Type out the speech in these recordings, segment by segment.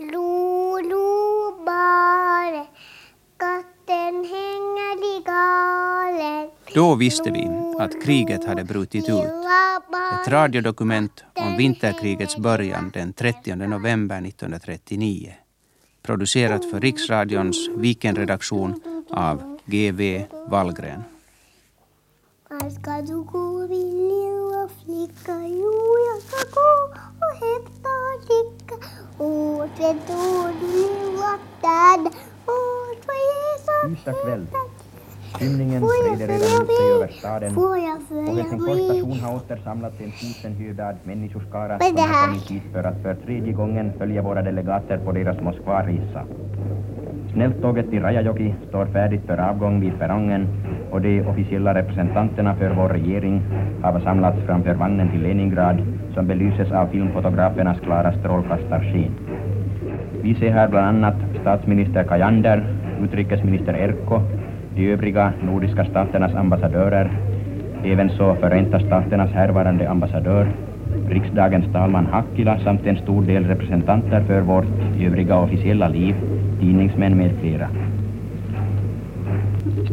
Lo, lo, bare, katten hänger i galen. Då visste vi att kriget hade brutit ut. Ett radiodokument om vinterkrigets början den 30 november 1939. Producerat för Riksradions Vikenredaktion av G.V. Wallgren. Var ska du gå min lilla flicka? Jo, jag ska gå och hämta lycka åt en dålig lilla dad åt vad Jesus Tisdag kväll. Skymningen breder redan ut sig över staden och Helsingfors station har åter samlat en tusenhövdad människoskara som har kommit hit för att för tredje gången följa våra delegater på deras Moskvaresa. Snälltåget till Rajajoki står färdigt för avgång vid perrongen och de officiella representanterna för vår regering har samlats framför vagnen till Leningrad som belyses av filmfotografernas klara strålkastarsken. Vi ser här bland annat statsminister Kajander, utrikesminister Erkko, de övriga nordiska staternas ambassadörer, ävenså Förenta staternas härvarande ambassadör, riksdagens talman Hakkila samt en stor del representanter för vårt övriga officiella liv, tidningsmän med flera.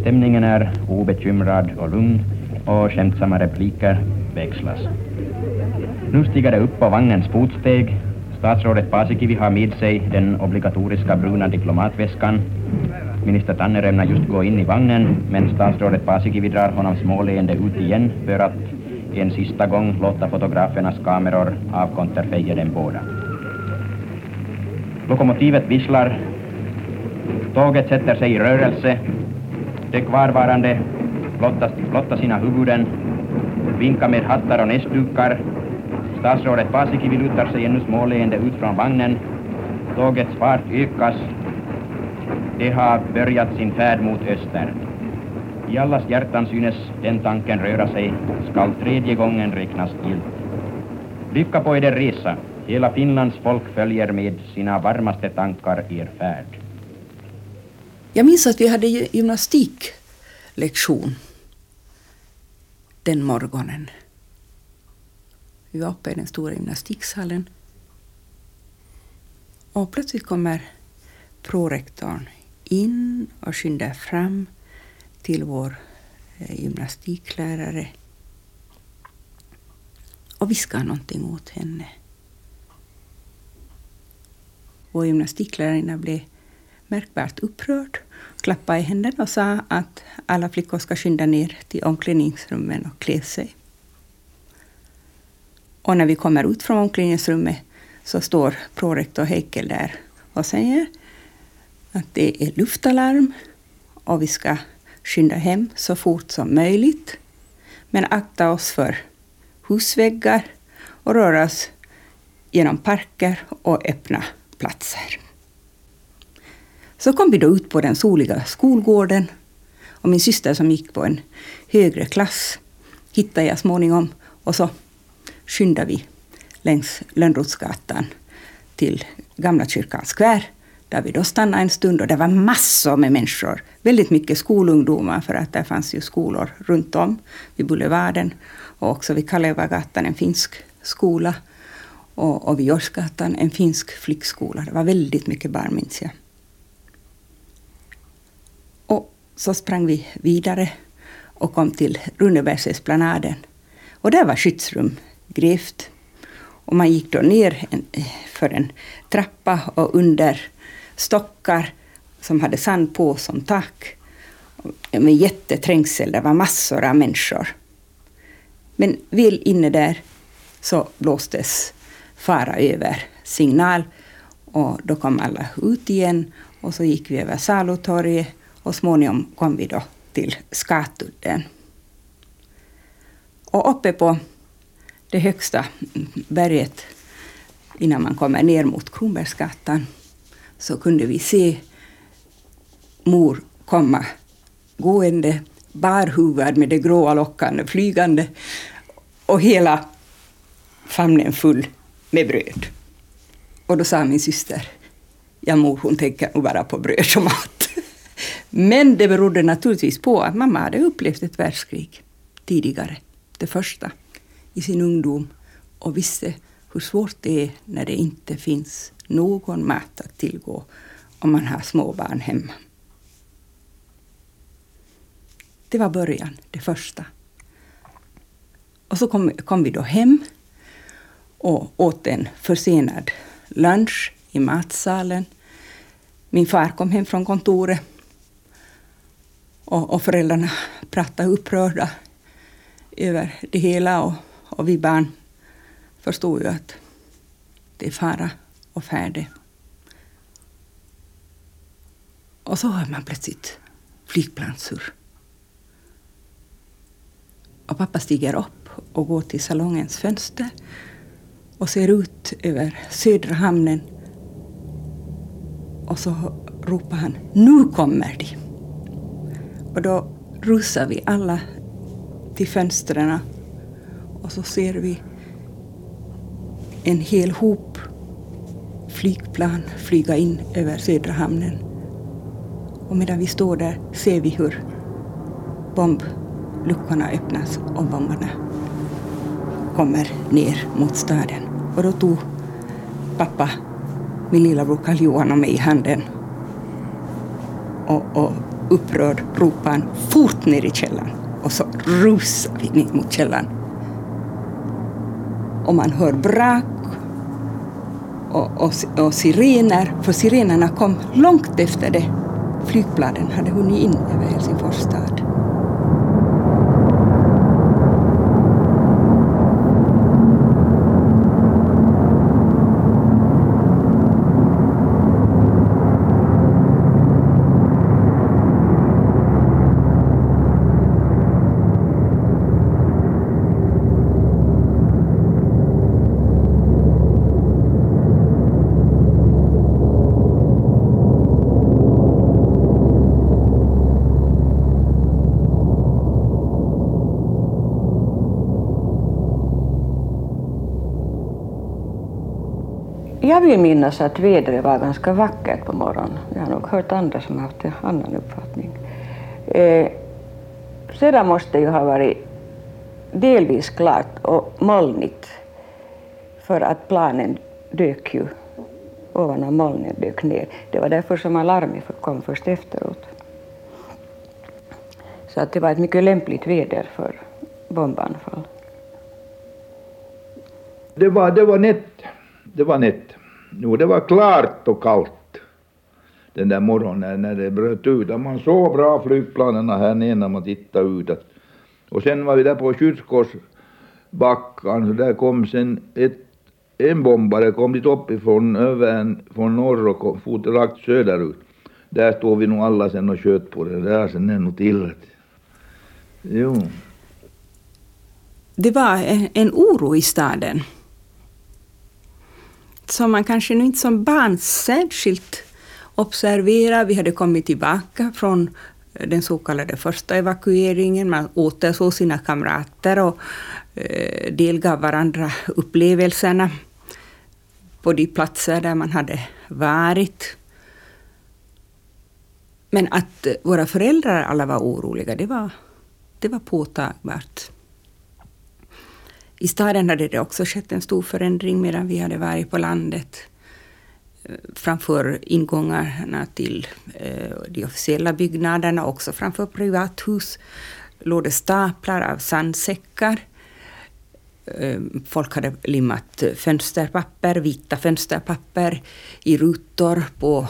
Stämningen är obekymrad och lugn och skämtsamma repliker växlas. Nu stiger det upp på vagnens fotsteg. Statsrådet Paasikivi har med sig den obligatoriska bruna diplomatväskan. Minister Tanner ämnar just gå in i vagnen, men statsrådet Paasikivi drar honom småleende ut igen för att en sista gång låta fotografernas kameror avkonterfeja dem båda. Lokomotivet visslar. Tåget sätter sig i rörelse. De kvarvarande blottar, blottar sina huvuden, vinkar med hattar och näsdukar. Statsrådet Paasikivi lutar sig ännu småleende ut från vagnen. Tågets fart ökas. Det har börjat sin färd mot öster. I allas hjärtan synes den tanken röra sig, skall tredje gången räknas gilt. Lycka på eder resa. Hela Finlands folk följer med sina varmaste tankar er färd. Jag minns att vi hade gymnastiklektion den morgonen. Vi var uppe i den stora gymnastiksalen. Och plötsligt kommer prorektorn in och skyndar fram till vår eh, gymnastiklärare och viskar någonting åt henne. Vår gymnastiklärarinna blev märkbart upprörd, klappade i händerna och sa att alla flickor ska skynda ner till omklädningsrummen och klä sig. Och när vi kommer ut från omklädningsrummet så står prorektor Heikel där och säger att det är luftalarm och vi ska skynda hem så fort som möjligt. Men akta oss för husväggar och röra oss genom parker och öppna platser. Så kom vi då ut på den soliga skolgården och min syster som gick på en högre klass hittade jag småningom och så skyndade vi längs Lönnrotsgatan till Gamla kyrkans skvär där vi då stannade en stund och det var massor med människor. Väldigt mycket skolungdomar för att där fanns ju skolor runt om vid Boulevarden och också vid Kalevagatan en finsk skola och, och vid Jorsgatan en finsk flickskola. Det var väldigt mycket barn minns jag. Och så sprang vi vidare och kom till Runebergsesplanaden. Och där var skyddsrum grävt. Och man gick då ner en, för en trappa och under stockar som hade sand på som tak. Med jätteträngsel, det var massor av människor. Men väl inne där så blåstes fara över signal och då kom alla ut igen och så gick vi över Salutorget och småningom kom vi då till Skatudden. Och uppe på det högsta berget innan man kommer ner mot Kronbergsgatan så kunde vi se mor komma gående barhuvad med det gråa lockarna flygande och hela famnen full med bröd. Och då sa min syster, ja mor hon tänker nog bara på bröd och mat. Men det berodde naturligtvis på att mamma hade upplevt ett världskrig tidigare, det första, i sin ungdom och visste hur svårt det är när det inte finns någon mat att tillgå om man har småbarn hemma. Det var början, det första. Och så kom, kom vi då hem och åt en försenad lunch i matsalen. Min far kom hem från kontoret och, och föräldrarna pratade upprörda över det hela och, och vi barn förstod ju att det är fara och färde. Och så hör man plötsligt flygplanssurr. Och pappa stiger upp och går till salongens fönster och ser ut över södra hamnen. Och så ropar han Nu kommer de! Och då rusar vi alla till fönstren och så ser vi en hel hop flygplan flyga in över södra hamnen. Och medan vi står där ser vi hur bombluckorna öppnas och bomberna kommer ner mot staden. Och då tog pappa min lillebror Karl-Johan och mig i handen och, och upprörd ropade han fort ner i källaren. Och så rusade vi ner mot källaren. Och man hör brak och, och, och sirener, för sirenerna kom långt efter det flygplanen hade hunnit in över Helsingfors stad. Jag vill minnas att vädret var ganska vackert på morgonen. Jag har nog hört andra som haft en annan uppfattning. Eh, sedan måste det ju ha varit delvis klart och molnigt för att planen dök ju ovanför molnen dök ner. Det var därför som alarmet kom först efteråt. Så att det var ett mycket lämpligt väder för bombanfall. Det var, det var nätt. Det var nätt. Jo, det var klart och kallt den där morgonen när det bröt ut. Man såg bra flygplanen här nere när man tittade ut. Och sen var vi där på Kyrkosbackan, så där kom sen ett, en bombare kom dit uppifrån övern från norr och for rakt söderut. Där stod vi nog alla sen och sköt på det där sen är nog till. Jo. Det var en oro i staden som man kanske inte som barn särskilt observerar. Vi hade kommit tillbaka från eh, den så kallade första evakueringen. Man återsåg sina kamrater och eh, delgav varandra upplevelserna på de platser där man hade varit. Men att våra föräldrar alla var oroliga, det var, det var påtagbart. I staden hade det också skett en stor förändring medan vi hade varit på landet. Eh, framför ingångarna till eh, de officiella byggnaderna, också framför privathus, låg det staplar av sandsäckar. Eh, folk hade limmat fönsterpapper, vita fönsterpapper i rutor på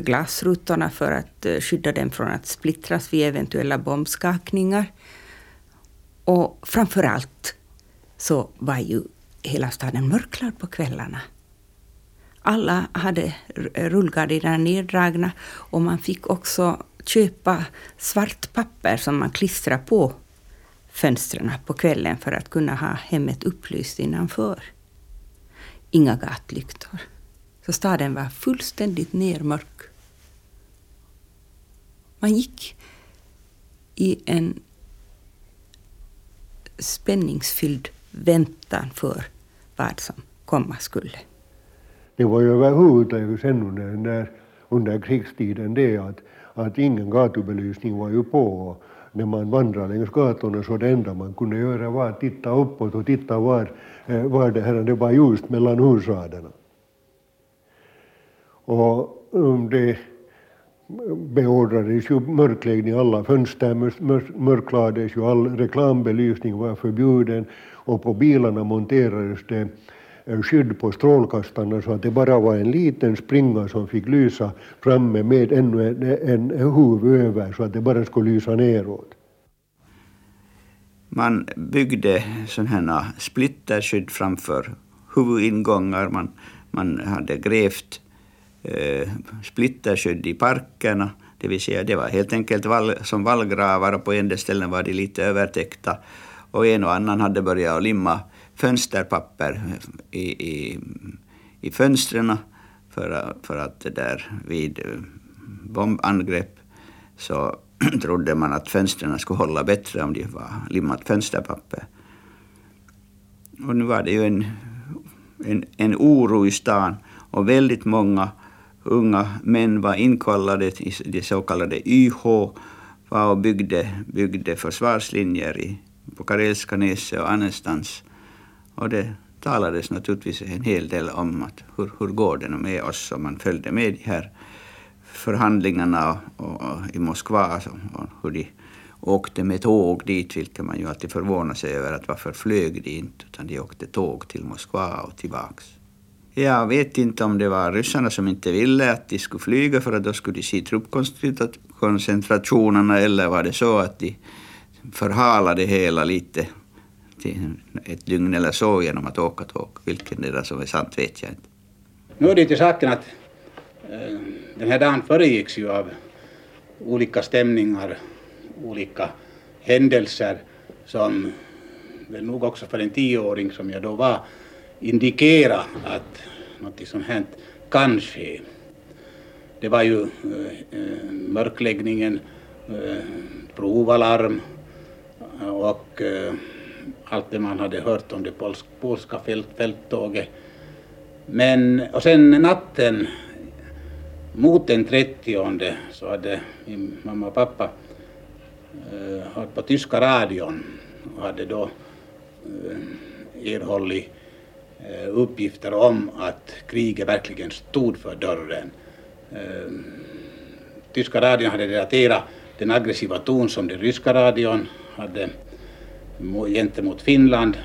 glasrutorna för att skydda dem från att splittras vid eventuella bombskakningar. Och framför allt så var ju hela staden mörklad på kvällarna. Alla hade rullgardinerna neddragna och man fick också köpa svart papper som man klistrade på fönstren på kvällen för att kunna ha hemmet upplyst innanför. Inga gatlyktor. Så staden var fullständigt nermörk. Man gick i en spänningsfylld väntan för vad som komma skulle. Det var ju överhuvudtaget sen under, när, under krigstiden det att, att ingen gatubelysning var ju på. när man vandrade längs gatorna så det enda man kunde göra var att titta uppåt och titta var, eh, var det här det var ljust mellan husraderna. Och um, det beordrades ju mörkläggning, alla fönster mörklades ju, all reklambelysning var förbjuden och på bilarna monterades det eh, skydd på strålkastarna så att det bara var en liten springa som fick lysa framme med ännu en, en huv över så att det bara skulle lysa neråt. Man byggde sådana splitterskydd framför huvudingångar. Man, man hade grävt eh, splitterskydd i parkerna. Det vill säga det var helt enkelt val, som vallgravar och på en del ställen var de lite övertäckta. Och en och annan hade börjat limma fönsterpapper i, i, i fönstren för, för att det där vid eh, bombangrepp så trodde man att fönstren skulle hålla bättre om de var limmat fönsterpapper. Och nu var det ju en, en, en oro i stan och väldigt många unga män var inkallade i det så kallade YH var och byggde, byggde försvarslinjer i, på Karelska näset och annanstans. Och det talades naturligtvis en hel del om att hur, hur går det med oss om man följde med de här förhandlingarna och, och, i Moskva alltså, och hur de åkte med tåg dit, vilket man ju alltid förvånar sig över att varför flög de inte, utan de åkte tåg till Moskva och tillbaks. Jag vet inte om det var ryssarna som inte ville att de skulle flyga för att då skulle de se truppkoncentrationerna eller var det så att de förhalade hela lite till ett dygn eller så genom att åka tåg. Vilken det som är sant vet jag inte. Nu är det till saken att eh, den här dagen föregicks ju av olika stämningar, olika händelser som väl nog också för en tioåring som jag då var indikera att något sånt här kan ske. Det var ju äh, mörkläggningen, äh, provalarm och äh, allt det man hade hört om det polsk, polska fält, fälttåget. Men, och sen natten mot den 30 så hade min mamma och pappa äh, hört på tyska radion och hade då äh, erhållit Eh, uppgifter om att kriget verkligen stod för dörren. Ehm, tyska radion hade relaterat den aggressiva ton som den ryska radion hade gentemot Finland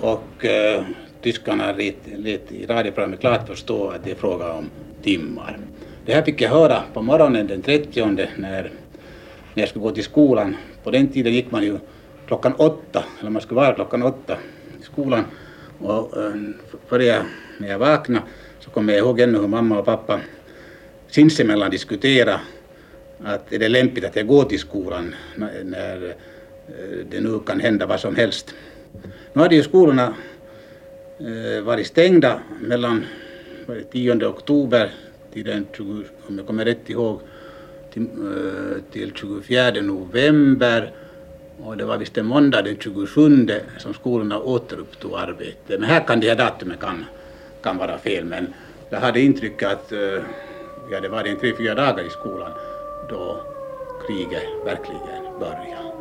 och eh, tyskarna lät, lät i radioprogrammet klart förstå att det är fråga om timmar. Det här fick jag höra på morgonen den 30 när, när jag skulle gå till skolan. På den tiden gick man ju klockan åtta, eller man skulle vara klockan åtta i skolan. Och ähm, före jag, när jag vaknade så kommer jag ihåg ännu hur mamma och pappa sinsemellan diskuterade att är det lämpligt att jag går till skolan när, äh, det nu kan hända vad som helst. Nu hade ju skolorna äh, varit stängda mellan 10 oktober till den 20, om jag kommer rätt ihåg, till, äh, till 24 november och det var visst en måndag den 27 som skolorna återupptog arbetet. Men här kan de här datumen kan, kan vara fel men jag hade intrycket att eh, ja, det var en tre, fyra dagar i skolan då kriget verkligen började.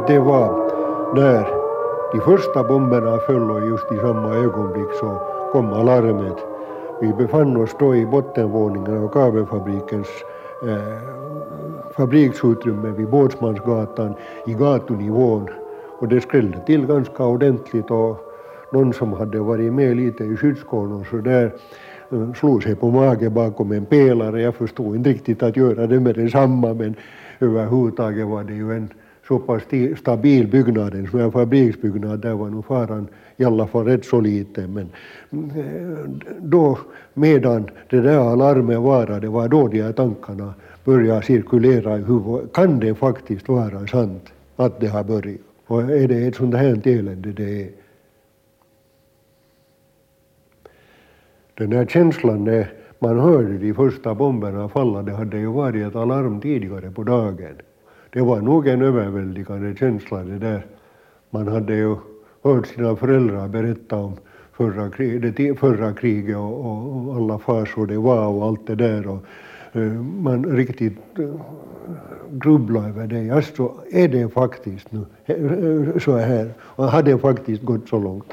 Att det var när de första bomberna föll och just i samma ögonblick så kom alarmet. Vi befann oss då i bottenvåningen av kabelfabrikens eh, fabriksutrymme vid Båtsmansgatan i gatunivån och det skrällde till ganska ordentligt och någon som hade varit med lite i skyddskåren så där eh, slog sig på magen bakom en pelare. Jag förstod inte riktigt att göra det med detsamma men överhuvudtaget var det ju en så pass stabil byggnaden som en fabriksbyggnad, där var nog faran i alla fall rätt så liten. Men eh, då, medan det där alarmet varade, var då de här tankarna började cirkulera i huvudet. Kan det faktiskt vara sant att det har börjat? Och är det ett sånt här elände det är? Den här känslan när man hörde de första bomberna falla, det hade ju varit ett alarm tidigare på dagen. Det var nog en överväldigande känsla det där. Man hade ju hört sina föräldrar berätta om förra, krig, det förra kriget och, och, alla fasor det var och allt det där. Och, eh, man riktigt eh, uh, grubblade över det. Alltså, är det faktiskt nu eh, så här? Och har det faktiskt gått så långt?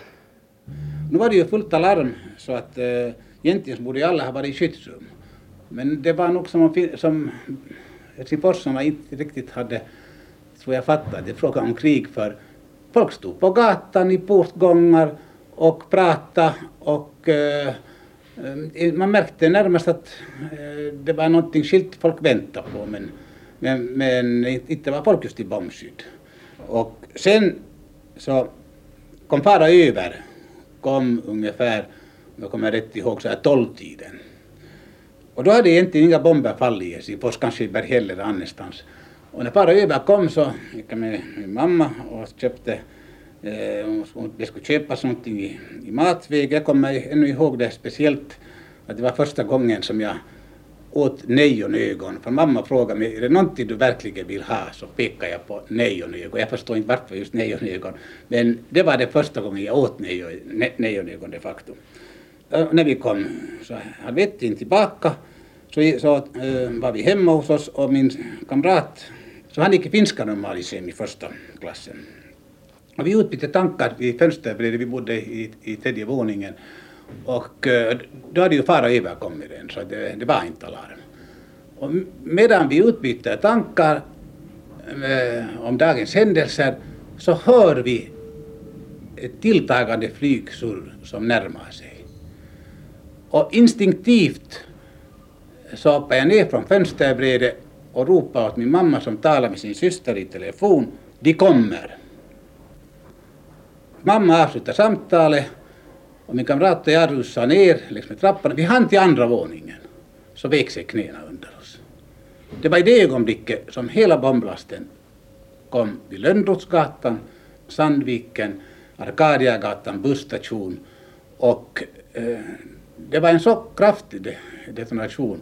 Nu var det ju fullt alarm så att uh, egentligen borde alla ha varit i skyddsrum. Men det var nog som, som Helsingforsarna inte riktigt hade, tror jag fattat, det fråga om krig för folk stod på gatan i portgångar och pratade och eh, eh, man märkte närmast att eh, det var någonting skilt folk väntade på men, men, men inte var folk just i bombskydd. Och sen så kom fara över, kom ungefär, om jag kommer rätt ihåg, så här tolvtiden. Och då hade egentligen inga bomber fallit i Helsingfors, kanske i Berghäll annanstans. Och när fara Öberg kom så gick jag med min mamma och köpte eh, det skulle köpas någonting i, i matväg. Jag kommer ännu ihåg det speciellt att det var första gången som jag åt nejonögon. För mamma frågade mig, är det någonting du verkligen vill ha? Så pekade jag på nejonögon. Jag förstår inte varför just nejonögon. Men det var det första gången jag åt nejonögon de facto. När vi kom så halv tillbaka så, så äh, var vi hemma hos oss och min kamrat så han gick i finska normalisem i första klassen. Och vi utbytte tankar vid fönsterbrädet, vi bodde i, i tredje våningen. Och äh, då hade ju fara överkommit den, så det, det var inte alarm. Och medan vi utbytte tankar äh, om dagens händelser så hör vi ett tilltagande flygsurr som närmar sig. Och instinktivt så hoppade jag ner från fönsterbrädet och ropade åt min mamma som talade med sin syster i telefon. De kommer. Mamma avslutade samtalet och min kamrat och jag rusade ner längs med trappan. Vi hann till andra våningen. Så vek sig knäna under oss. Det var i det ögonblicket som hela bomblasten kom vid Lönnrotsgatan, Sandviken, Arkadiagatan busstation och eh, det var en så kraftig detonation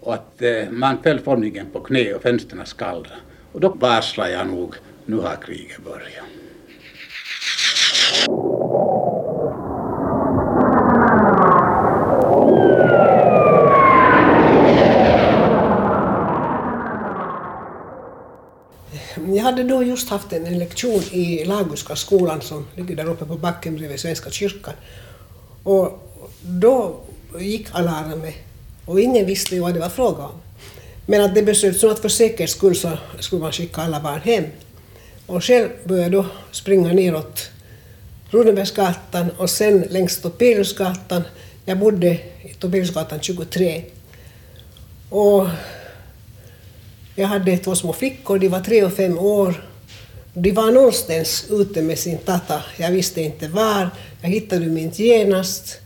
och att eh, man föll formligen på knä och fönstren skallrade. Och då varslade jag nog, nu har kriget börjat. Jag hade då just haft en, en lektion i Laguska skolan som ligger där uppe på backen bredvid Svenska kyrkan. Och då gick alarmet och ingen visste vad det var fråga om. Men att det beslöts att för säkerhets skull så skulle man skicka alla barn hem. Och själv började jag då springa neråt Runebergsgatan och sen längs Topeliusgatan. Jag bodde i Topeliusgatan 23. Och jag hade två små flickor, de var tre och fem år. De var någonstans ute med sin tata, jag visste inte var. Jag hittade dem inte genast.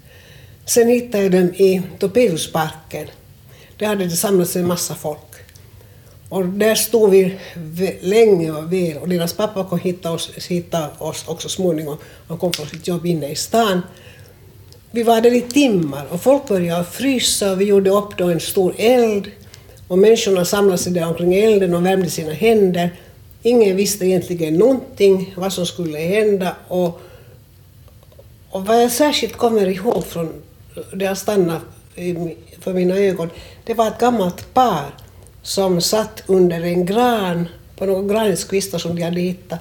Sen hittade jag dem i Topeliusparken. Där hade det samlats en massa folk. Och där stod vi länge och väl och deras pappa kom hitta oss, hitta oss också småningom. Han kom från sitt jobb inne i stan. Vi var där i timmar och folk började frysa och vi gjorde upp då en stor eld. Och människorna samlade sig där omkring elden och värmde sina händer. Ingen visste egentligen någonting vad som skulle hända. Och, och vad jag särskilt kommer ihåg från det har stannat för mina ögon, det var ett gammalt par som satt under en gran, på några granskvistar som de hade hittat.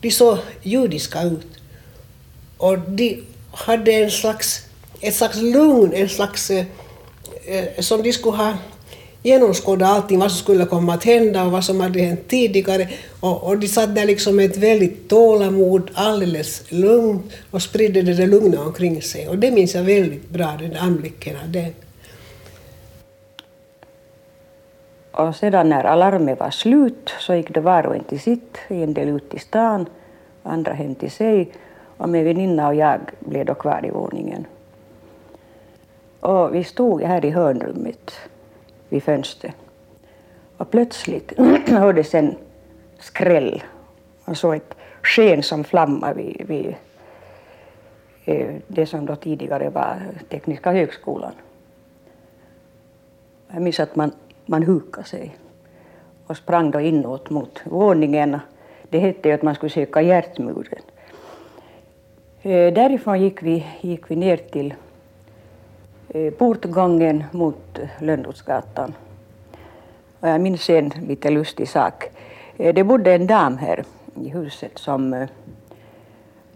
De såg judiska ut. Och de hade en slags, ett slags lugn, en slags, eh, eh som de skulle ha genomskåda allting, vad som skulle komma att hända och vad som hade hänt tidigare. Och, och de satt där liksom med ett väldigt tålamod, alldeles lugnt och spridde det där lugna omkring sig. Och det minns jag väldigt bra, den anblicken av det. Och sedan när alarmet var slut så gick det var och en till sitt, en del ut i stan, andra hem till sig. Och min väninna och jag blev då kvar i våningen. Och vi stod här i hörnrummet vid fönstret. Och plötsligt hördes en skräll. Man såg ett sken som flammade vid, vid eh, det som då tidigare var Tekniska högskolan. Jag minns att man, man hukade sig och sprang då inåt mot våningen. Det hette ju att man skulle söka hjärtmuren. Eh, därifrån gick vi, gick vi ner till Eh, portgången mot Lönnrotsgatan. Och jag minns en lite lustig sak. Eh, det bodde en dam här i huset som eh,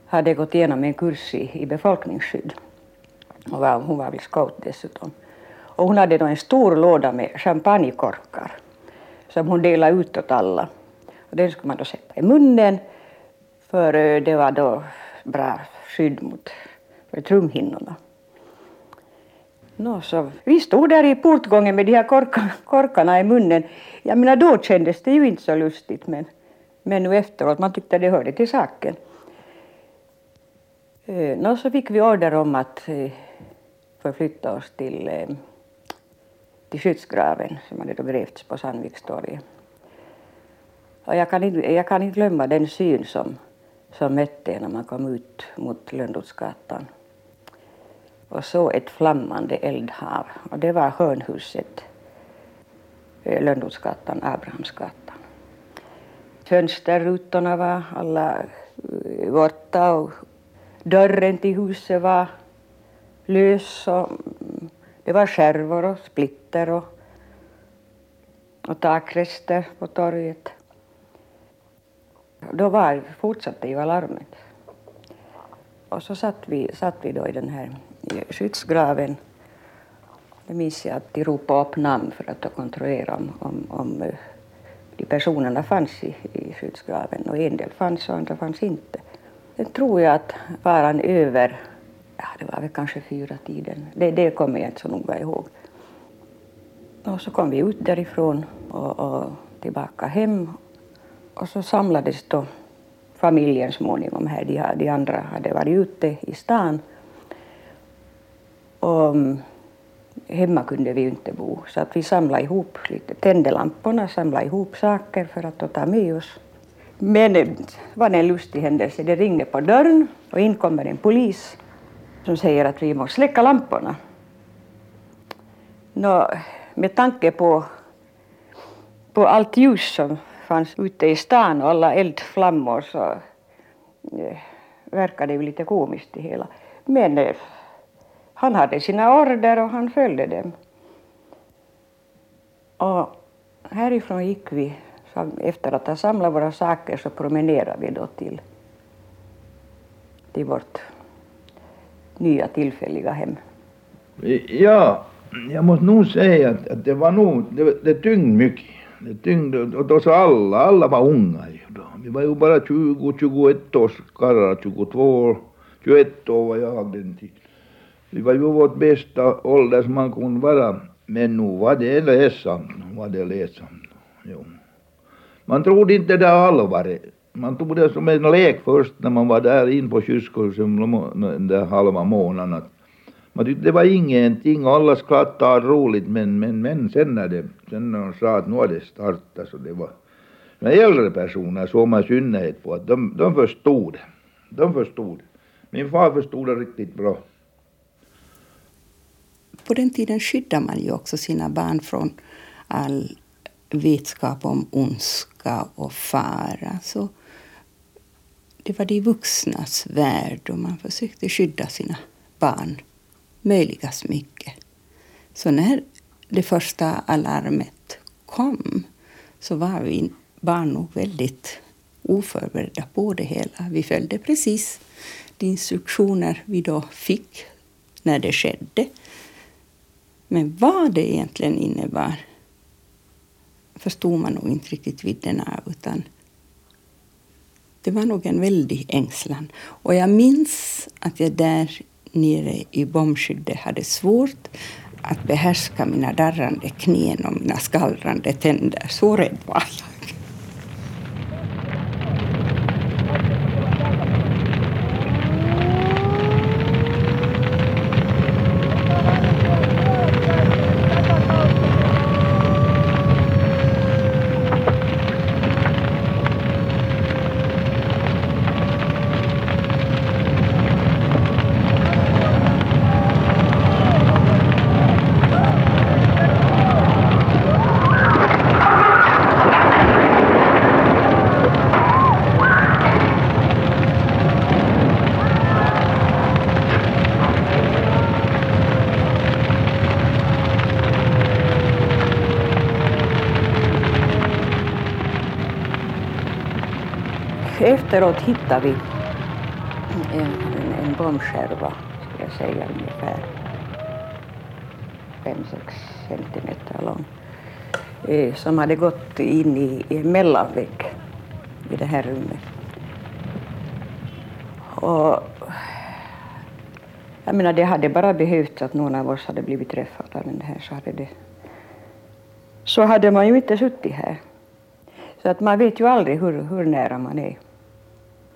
hade gått igenom en kurs i, i befolkningsskydd. Hon var, hon var väl scout dessutom. Och hon hade då en stor låda med champagnekorkar som hon delade ut åt alla. Och den skulle man då sätta i munnen för det var då bra skydd mot för trumhinnorna. No, så vi stod där i portgången med de här korkarna, korkarna i munnen. Jag menar då kändes det ju inte så lustigt men, men nu efteråt, man tyckte det hörde till saken. Eh, no, så fick vi order om att eh, förflytta oss till, eh, till skyddsgraven som hade då grävts på Sandvikstorget. Och jag kan, inte, jag kan inte glömma den syn som, som mötte när man kom ut mot Lönnrotsgatan och så ett flammande eldhav. Och det var hörnhuset, eh, Lönnrotsgatan, Abrahamsgatan. Fönsterrutorna var alla eh, borta och dörren till huset var lös. Och mm, det var skärvor och splitter och, och takrester på torget. Då var, fortsatte ju alarmet. Och så satt vi, satt vi då i den här skyddsgraven. Det minns jag att de ropade upp namn för att kontrollera om, om, om eh, de personerna fanns i, i skyddsgraven. Och en del fanns och andra fanns inte. Sen tror jag att faran över, ja det var väl kanske fyra tiden, det, det kommer jag inte så noga ihåg. Och så kom vi ut därifrån och, och tillbaka hem. Och så samlades då familjen småningom här. De, de andra hade varit ute i stan. Och mm, hemma kunde vi ju inte bo, så att vi samlade ihop lite, tände lamporna, samlade ihop saker för att ta med oss. Men eh, det var en lustig händelse. Det ringde på dörren och in kommer en polis som säger att vi måste släcka lamporna. Nå, med tanke på, på allt ljus som fanns ute i stan och alla eldflammor så eh, verkade det ju lite komiskt det hela. Men eh, han hade sina order och han följde dem. Och härifrån gick vi, efter att ha samlat våra saker så promenerade vi då till, till vårt nya tillfälliga hem. Ja, jag måste nog säga att, att det var nog, det, det tyngde mycket. Det tyngde åt oss alla, alla var unga ju då. Vi var ju bara 20, 21 års karlar, 22, 21 år var jag den tiden. Vi var ju vårt bästa ålder som man kunde vara. Men nu var det ledsamt, var det ledsamt. Jo. Man trodde inte det allvaret. Man tog det som en lek först när man var där in på kyrkkursen den där halva månaden. Man tyckte det var ingenting och alla skrattade roligt men, men, men sen när, det, sen när de sa att nu har det startat så det var men äldre personer såg man i synnerhet på att de, de förstod. De förstod. Min far förstod det riktigt bra på den tiden skyddade man ju också sina barn från all vetskap om ondska och fara. Så det var de vuxnas värld och man försökte skydda sina barn möjligast mycket. Så när det första alarmet kom så var vi barn nog väldigt oförberedda på det hela. Vi följde precis de instruktioner vi då fick när det skedde. Men vad det egentligen innebar förstod man nog inte riktigt vidden av. Utan det var nog en väldig ängslan. Och jag minns att jag där nere i bombskyddet hade svårt att behärska mina darrande knän och mina skallrande tänder. Så rädd var jag. Efteråt hittade vi en, en, en bombskärva, skulle jag säga, ungefär 5-6 centimeter lång, eh, som hade gått in i, i en mellanvägg i det här rummet. Och jag menar, det hade bara behövts att någon av oss hade blivit träffad av den här så hade det så hade man ju inte suttit här. Så att man vet ju aldrig hur, hur nära man är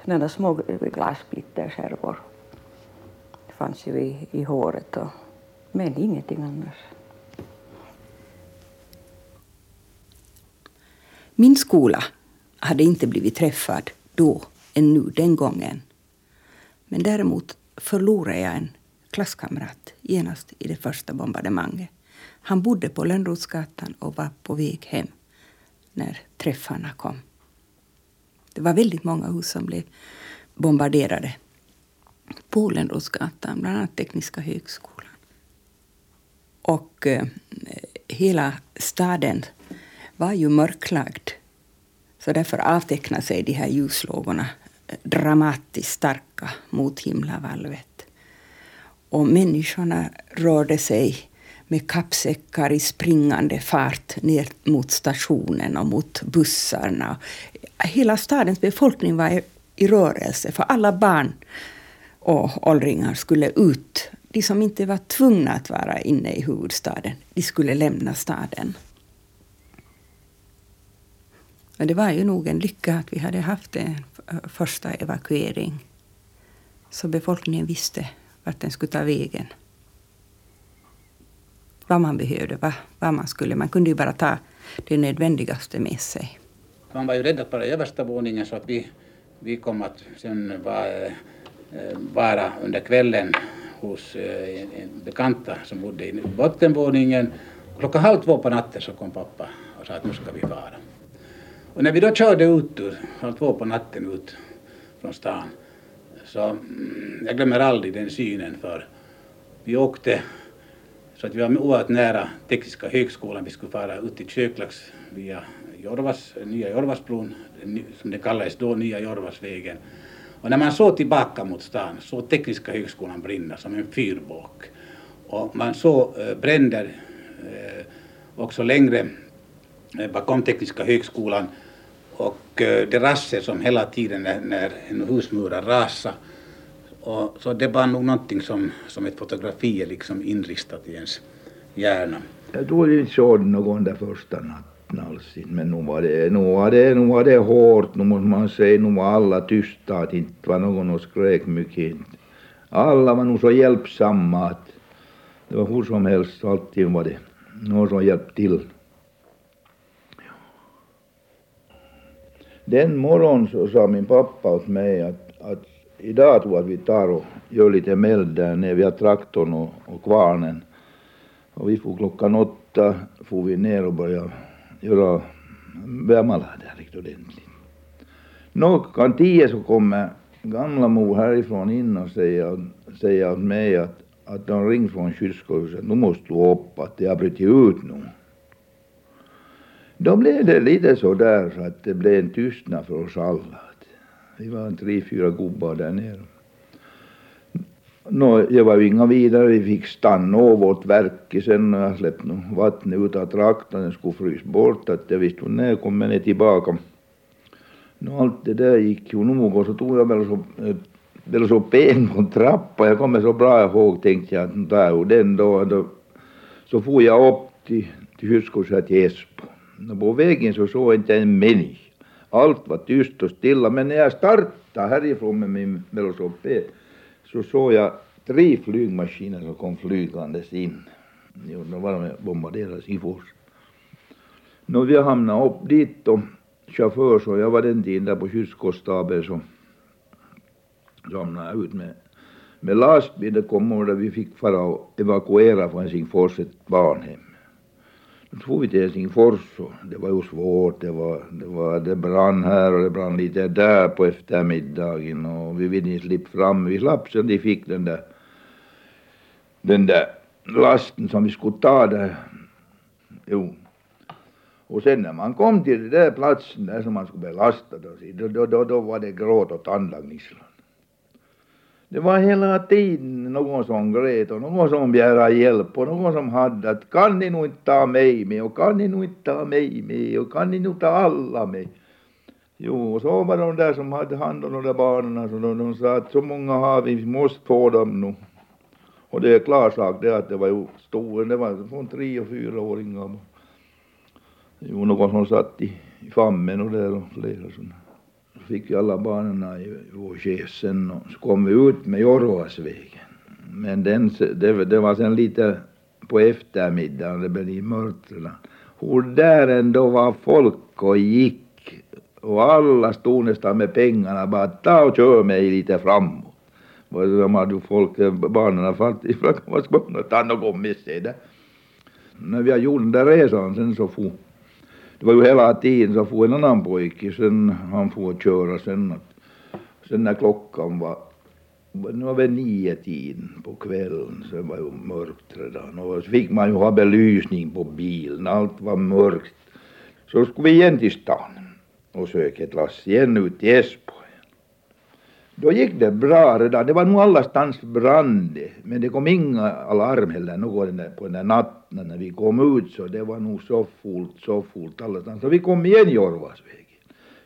sådana små glassplitterskärvor. Det fanns ju i, i håret, och, men ingenting annars. Min skola hade inte blivit träffad då än nu den gången. Men däremot förlorade jag en klasskamrat genast i det första bombardemanget. Han bodde på Lönnrotsgatan och var på väg hem när träffarna kom. Det var väldigt många hus som blev bombarderade Polenrosgatan, bland annat Tekniska högskolan. Och eh, hela staden var ju mörklagd. Så därför avtecknade sig de här ljuslågorna eh, dramatiskt starka mot himlavalvet. Och människorna rörde sig med kappsäckar i springande fart ner mot stationen och mot bussarna. Hela stadens befolkning var i rörelse, för alla barn och åldringar skulle ut. De som inte var tvungna att vara inne i huvudstaden, de skulle lämna staden. Men det var ju nog en lycka att vi hade haft en eh, första evakuering. Så befolkningen visste vart den skulle ta vägen vad man behövde, vad, vad man skulle. Man kunde ju bara ta det nödvändigaste med sig. Man var ju rädd att vara i översta våningen så att vi, vi kom att sen vara, eh, vara under kvällen hos eh, en, en bekanta som bodde i bottenvåningen. Klockan halv två på natten så kom pappa och sa att nu ska vi fara. Och när vi då körde ut ur, halv två på natten ut från stan så mm, jag glömmer aldrig den synen för vi åkte så att vi var oerhört nära Tekniska högskolan. Vi skulle fara ut till Köklax via Jorvas, nya Jorvasbron, som det kallades då, nya Jorvasvägen. Och när man såg tillbaka mot stan såg Tekniska högskolan brinna som en fyrbåk. Och man såg eh, bränder eh, också längre eh, bakom Tekniska högskolan och det rasser som hela tiden när, när en husmurar rasade och, så det var nog någonting som, som ett fotografi är liksom inristat i ens hjärna. Jag tror inte såg någon där första natten alls men nu var det, nu var det, nu var det hårt, nu måste man säga, nu var alla tysta, att inte var någon och skrek mycket. Alla var nog så hjälpsamma att det var hur som helst, alltid var det någon som hjälpte till. Den morgon så sa min pappa åt mig att, att idag tror jag att vi tar och gör lite meld där nere. Vi har traktorn och, och kvarnen. Och vi får klockan åtta får vi ner och börjar göra värma där riktigt ordentligt. Nå, klockan tio så kommer gamla mor härifrån in och säger, säger åt mig att, att de ringt från kyrkohuset. Nu måste du upp, att det har brutit ut nu. Då blev det lite så där så att det blev en tystnad för oss alla. Vi var tre, fyra gubbar där nere. Nå, det var ju inga vidare, vi fick stanna av vårt verk sen när jag släppte vattnet ut av traktorn, den skulle frysa bort, att jag visste när jag kommer ner tillbaka. Nå, allt det där gick ju nog och så tog jag väl så, eh, väl så ben på en trappa, jag kommer så bra ihåg, tänkte jag, att nu tar jag den då, då så for jag upp till, till Hyskosä till Esbo. På vägen så såg jag inte en människa. Allt var tyst och stilla, men när jag startade härifrån med min velociped så såg jag tre flygmaskiner som kom flygandes in. Jo, de var med bombarderade Sifors. Nå, vi hamnade upp dit och chaufför, så jag var den tiden där på kystkoststaben så, ramlade jag ut med, med lastbil. Det kom och vi fick fara och evakuera från Helsingfors ett barnhem. Då for vi till Helsingfors och det var ju svårt. Det, var, det, var, det brann här och det brann lite där på eftermiddagen och vi ville inte slippa fram. Vi slapp sen de fick den där, den där lasten som vi skulle ta där. Jo. Och sen när man kom till den där platsen där som man skulle belasta då, då, då, då var det gråt och tandlagningsland. Det var hela tiden någon som grät och någon som begärde hjälp och någon som hade att kan ni nu inte ta mig med och kan ni nu inte ta mig med och kan ni nu ta alla med. Jo, och så var de där som hade hand om de där barnen så de, de sa att så många har vi, vi måste få dem nu. Och det är klar sak det att det var ju stora, det var från tre och fyra åringar. Jo, någon som satt i, i famnen och där och flera sådana fick ju alla barnen i vår chef sen och så kom vi ut med Jorvasvägen. Men den, det, det var sen lite på eftermiddagen, det blev mörkret. Hur där ändå var folk och gick och alla stod nästan med pengarna bara ta och kör mig lite framåt. De hade folk, eh, barnen ifrån. vad ska man ta något med sig där. När vi gjort den där resan sen så for det var ju hela tiden så får en annan pojke sen han får köra sen att sen när klockan var nu var väl nio tiden på kvällen så det var ju mörkt redan. Och så fick man ju ha belysning på bilen allt var mörkt. Så skulle vi igen till stan och söka ett lass igen ut till Esbo då gick det bra redan. Det var nog allastans brand men det kom inga alarm heller något på den där natten när vi kom ut så det var nog så fullt, så fullt allastans. Så vi kom igen Jorvasvägen.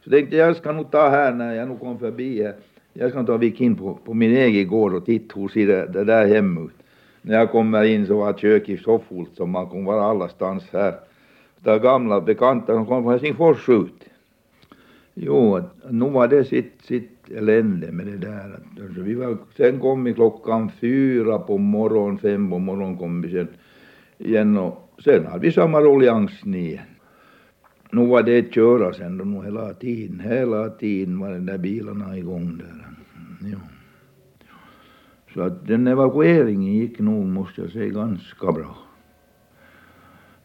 Så tänkte jag ska nog ta här när jag nu kom förbi här. Jag ska ta vik in på, på min egen gård och titta hur ser det, det där hemma ut. När jag kommer in så var köket så fullt som man kunde vara allastans här. Det gamla bekanta som kom från Helsingfors ut. Jo, nu var det sitt, sitt elände med det där. Alltså, vi var, sen kom vi klockan fyra på morgonen, fem på morgonen kom vi sen igen och sen hade vi samma rulliansen igen. Nu var det köra sen då nu hela tiden, hela tiden var de där bilarna igång där. Mm, jo. Så att den evakueringen gick nog, måste jag säga, ganska bra.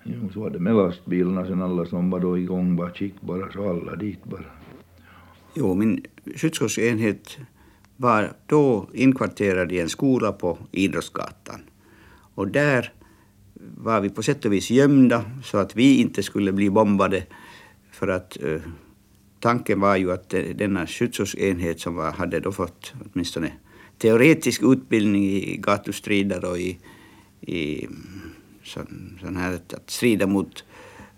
Jo, så var det med lastbilarna sen alla som var då igång bara gick bara så alla dit bara. Jo, min skyddskårsenhet var då inkvarterad i en skola på Idrottsgatan. Och där var vi på sätt och vis gömda så att vi inte skulle bli bombade. För att eh, tanken var ju att eh, denna skyddsenhet som var, hade då fått åtminstone teoretisk utbildning i gatustrider och i, i sån, sån här att strida mot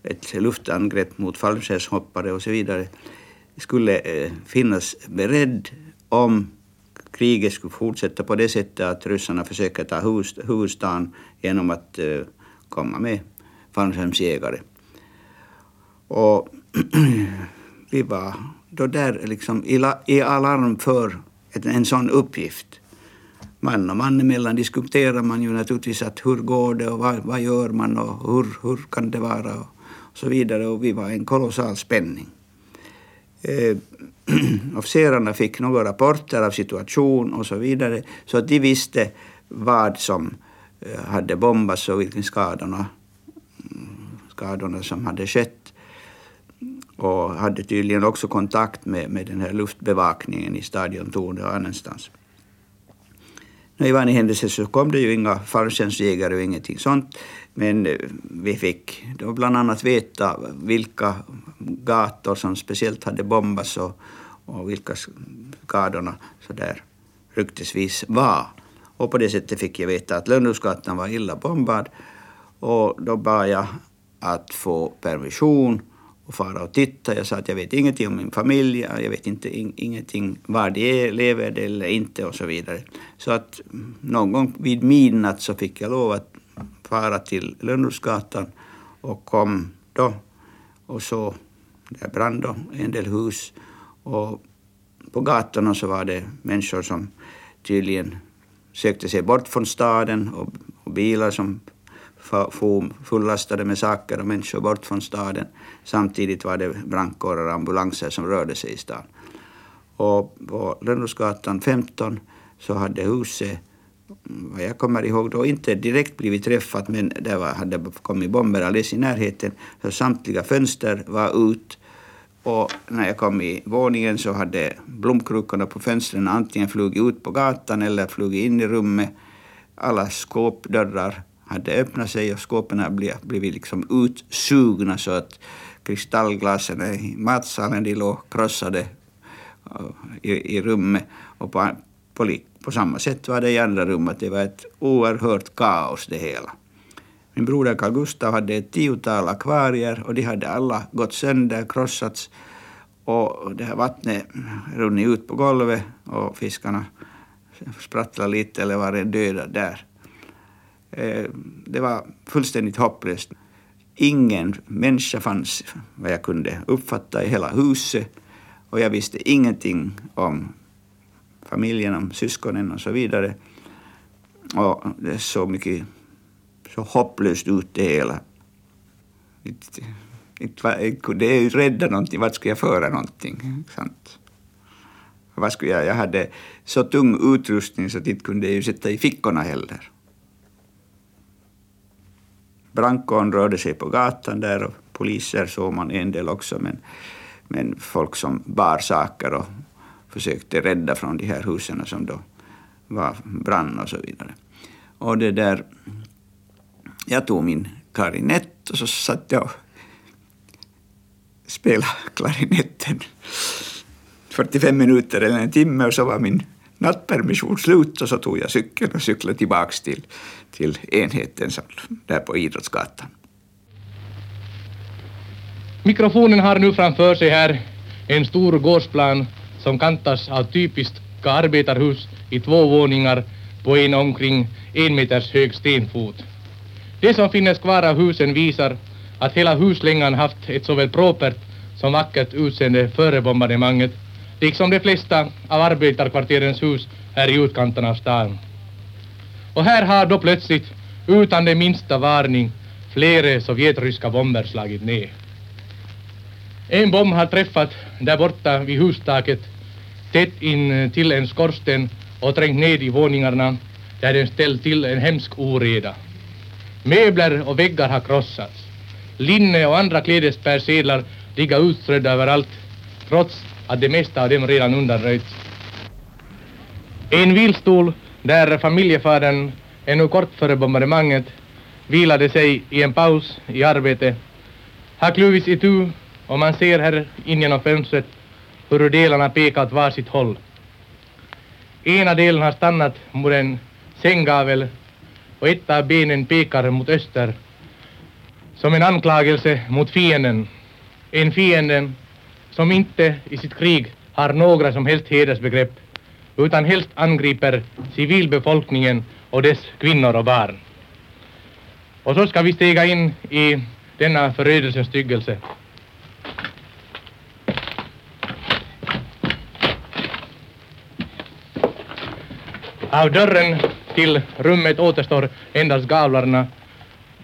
ett luftangrepp mot fallskärmshoppare och så vidare skulle eh, finnas beredd om kriget skulle fortsätta på det sättet att ryssarna försöker ta huvudstaden genom att eh, komma med fallskärmsjägare. Och vi var då där liksom i alarm för en sån uppgift. Man och man emellan diskuterar man ju naturligtvis att hur går det och vad, vad gör man och hur, hur kan det vara och så vidare. Och vi var en kolossal spänning eh, officerarna fick några rapporter av situation och så vidare. Så att de visste vad som eh, hade bombats och vilka skadorna, skadorna som hade skett. Och hade tydligen också kontakt med, med den här luftbevakningen i stadiontornet och annanstans. I vanlig händelse så kom det ju inga fallskärmsjägare och ingenting sånt. Men eh, vi fick då bland annat veta vilka gator som speciellt hade bombats och, och vilka skadorna så där ryktesvis var. Och på det sättet fick jag veta att Lönnrosgatan var illa bombad. Och då bad jag att få permission och fara och titta. Jag sa att jag vet ingenting om min familj, jag vet inte, in, ingenting var de är, lever de eller inte och så vidare. Så att någon gång vid midnatt så fick jag lov att fara till Lönnrosgatan och kom då och så där brann då en del hus och på gatorna så var det människor som tydligen sökte sig bort från staden och, och bilar som for fullastade med saker och människor bort från staden. Samtidigt var det brandkårer och ambulanser som rörde sig i stan. Och på Lönnrosgatan 15 så hade huset, vad jag kommer ihåg då, inte direkt blivit träffat men det var, hade kommit bomber alldeles i närheten. Så samtliga fönster var ut och när jag kom i våningen så hade blomkrukorna på fönstren antingen flugit ut på gatan eller flugit in i rummet. Alla skåpdörrar hade öppnat sig och skåpen hade blivit, liksom utsugna så att kristallglasen i matsalen de låg krossade eh, i, i rummet. Och på, på, på samma sätt var det i andra rummet. Det var ett oerhört kaos det hela. Min broder Carl Gustav hade ett tiotal akvarier och de hade alla gått sönder, krossats och det här vattnet runnit ut på golvet och fiskarna sprattlade lite eller var döda där. Eh, det var fullständigt hopplöst. Ingen människa fanns, vad jag kunde uppfatta, i hela huset och jag visste ingenting om familjen, om syskonen och så vidare. Och det såg mycket så hopplöst ut det hela. Inte, inte, inte kunde jag rädda någonting, vart skulle jag föra någonting? Sant? Vad skulle jag, jag hade så tung utrustning så att inte kunde jag ju sätta i fickorna heller. Brandkåren rörde sig på gatan där och poliser såg man en del också, men, men folk som bar saker och försökte rädda från de här husen som då var brann och så vidare. Och det där, jag tog min klarinett och så satt jag och spelade klarinetten 45 minuter eller en timme och så var min nattpermission slut och så tog jag cykeln och cyklade tillbaka till, till enheten där på Idrottsgatan. Mikrofonen har nu framför sig här en stor gårdsplan som kantas av typiska arbetarhus i två våningar på en omkring en meters hög stenfot. Det som finns kvar av husen visar att hela huslängan haft ett såväl propert som vackert utseende före bombardemanget liksom de flesta av arbetarkvarterens hus här i utkanten av stan. Och här har då plötsligt, utan det minsta varning, flera sovjetryska bomber slagit ner. En bomb har träffat där borta vid hustaket tätt in eh, till en skorsten och trängt ned i våningarna där den ställt till en hemsk oreda. Möbler och väggar har krossats. Linne och andra klädespersedlar ligger utströdda överallt trots att det mesta av dem redan undanröjts. En vilstol där familjefadern ännu kort före bombardemanget vilade sig i en paus i arbetet har kluvits itu och man ser här in genom fönstret hur delarna pekar åt varsitt håll. Ena delen har stannat mot en sänggavel och ett av benen pekar mot öster som en anklagelse mot fienden. En fiende som inte i sitt krig har några som helst hedersbegrepp utan helst angriper civilbefolkningen och dess kvinnor och barn. Och så ska vi stiga in i denna förödelsens styggelse. Av dörren till rummet återstår endast gavlarna.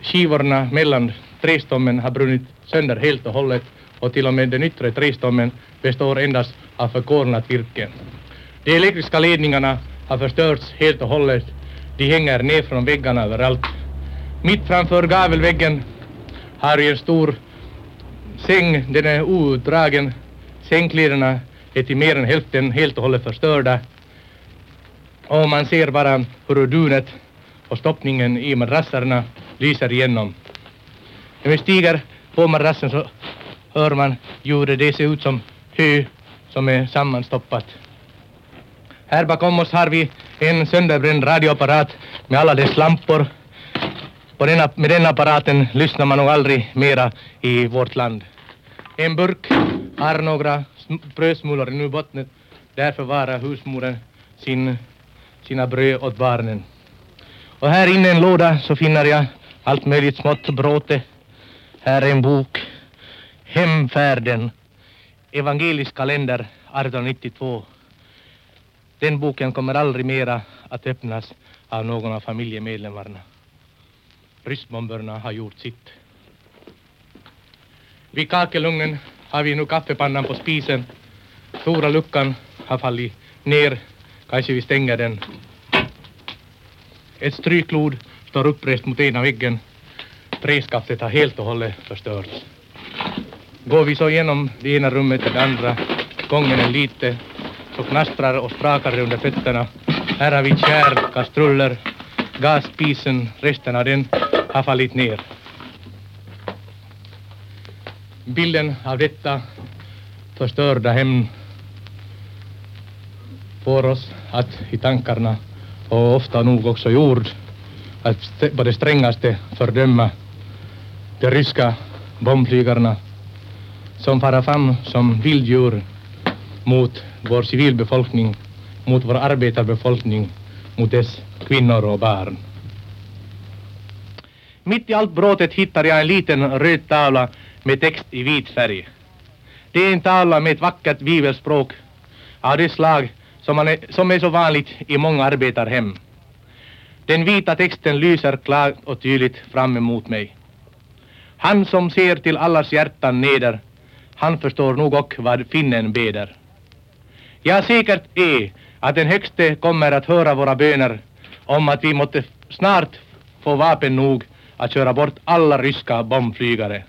Skivorna mellan trästommen har brunnit sönder helt och hållet och till och med den yttre trästommen består endast av förkolnat virke. De elektriska ledningarna har förstörts helt och hållet. De hänger ner från väggarna överallt. Mitt framför gavelväggen har vi en stor säng. Den är outdragen. Sängkläderna är till mer än hälften helt och hållet förstörda. Och man ser bara hur dunet och stoppningen i madrasserna lyser igenom. När vi stiger på madrassen så hör man ljudet. Det ser ut som hö som är sammanstoppat. Här bakom oss har vi en sönderbränd radioapparat med alla dess lampor. På denna, med den apparaten lyssnar man nog aldrig mera i vårt land. En burk har några brödsmulor i bottnet. Där förvarar husmoren sin, sina bröd åt barnen. Och här inne i en låda så finner jag allt möjligt smått bråte. Här är en bok. Hemfärden. Evangelisk kalender 1892. Den boken kommer aldrig mera att öppnas av någon av familjemedlemmarna. Ryssbomberna har gjort sitt. Vid kakelugnen har vi nu kaffepannan på spisen. Stora luckan har fallit ner. Kanske vi stänger den. Ett stryklod står upprest mot ena väggen. Träskaftet har helt och hållet förstörts. Går vi så igenom det ena rummet till det andra, gången en lite, så knastrar och sprakar det under fötterna. Här har vi kärl, kastruller, gasspisen, resten av den har fallit ner. Bilden av detta förstörda hem får oss att i tankarna och ofta nog också i ord att på det strängaste fördöma de ryska bombflygarna som fara fram som vilddjur mot vår civilbefolkning, mot vår arbetarbefolkning, mot dess kvinnor och barn. Mitt i allt bråtet hittar jag en liten röd tavla med text i vit färg. Det är en tavla med ett vackert bibelspråk av det slag som, är, som är så vanligt i många arbetarhem. Den vita texten lyser klart och tydligt fram emot mig. Han som ser till allas hjärtan neder, han förstår nog och vad finnen beder. Ja, säkert är att den högste kommer att höra våra böner om att vi måtte snart få vapen nog att köra bort alla ryska bombflygare.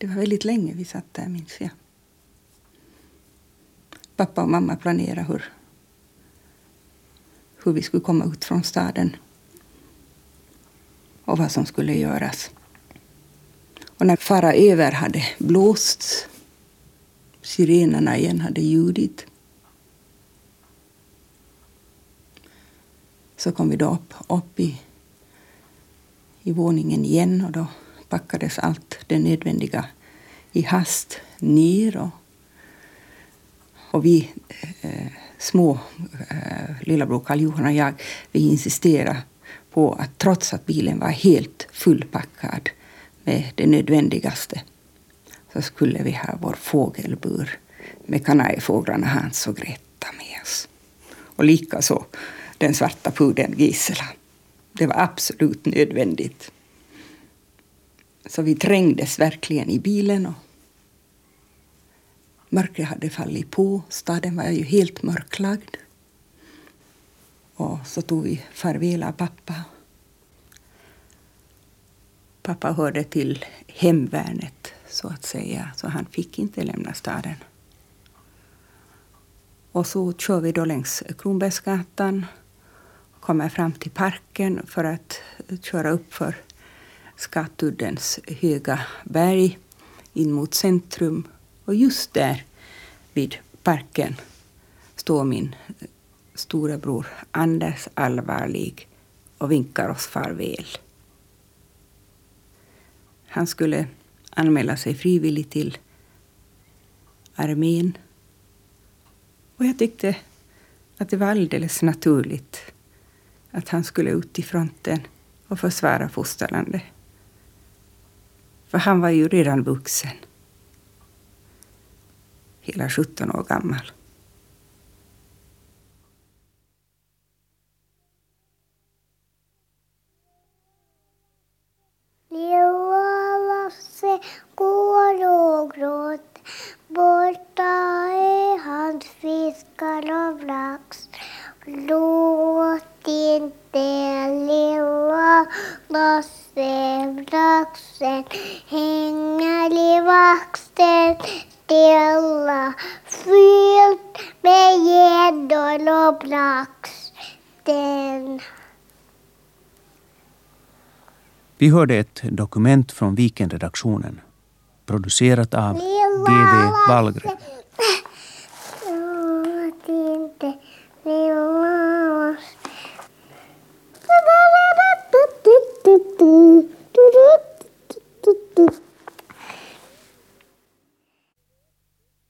Det var väldigt länge vi satt där, minns jag. Pappa och mamma planerade hur, hur vi skulle komma ut från staden och vad som skulle göras. Och när fara över hade blåst, sirenerna igen hade ljudit, så kom vi då upp, upp i, i våningen igen och då packades allt det nödvändiga i hast ner. Och, och vi eh, små, eh, lillebror Karl-Johan och jag, vi insisterade på att trots att bilen var helt fullpackad med det nödvändigaste så skulle vi ha vår fågelbur med kanariefåglarna Hans och Greta med oss. Och likaså den svarta pudeln Gisela. Det var absolut nödvändigt. Så vi trängdes verkligen i bilen. Och mörkret hade fallit på. Staden var ju helt mörklagd. Och så tog vi farväl av pappa. Pappa hörde till hemvärnet, så att säga, så han fick inte lämna staden. Och så kör vi då längs Kronbergsgatan, kommer fram till parken för att köra upp för Skatuddens höga berg in mot centrum. Och just där vid parken står min eh, storebror Anders allvarlig och vinkar oss farväl. Han skulle anmäla sig frivilligt till armén. Och jag tyckte att det var alldeles naturligt att han skulle ut i fronten och försvara fosterlandet. För han var ju redan vuxen. Hela 17 år gammal. Lilla Lasse går och gråter. Borta är hans fiskar och lax. Låt inte lilla Lasse i vaxen stilla fyllt med gäddor och brax. Den Vi hörde ett dokument från Vikenredaktionen producerat av G.V. Wallgren.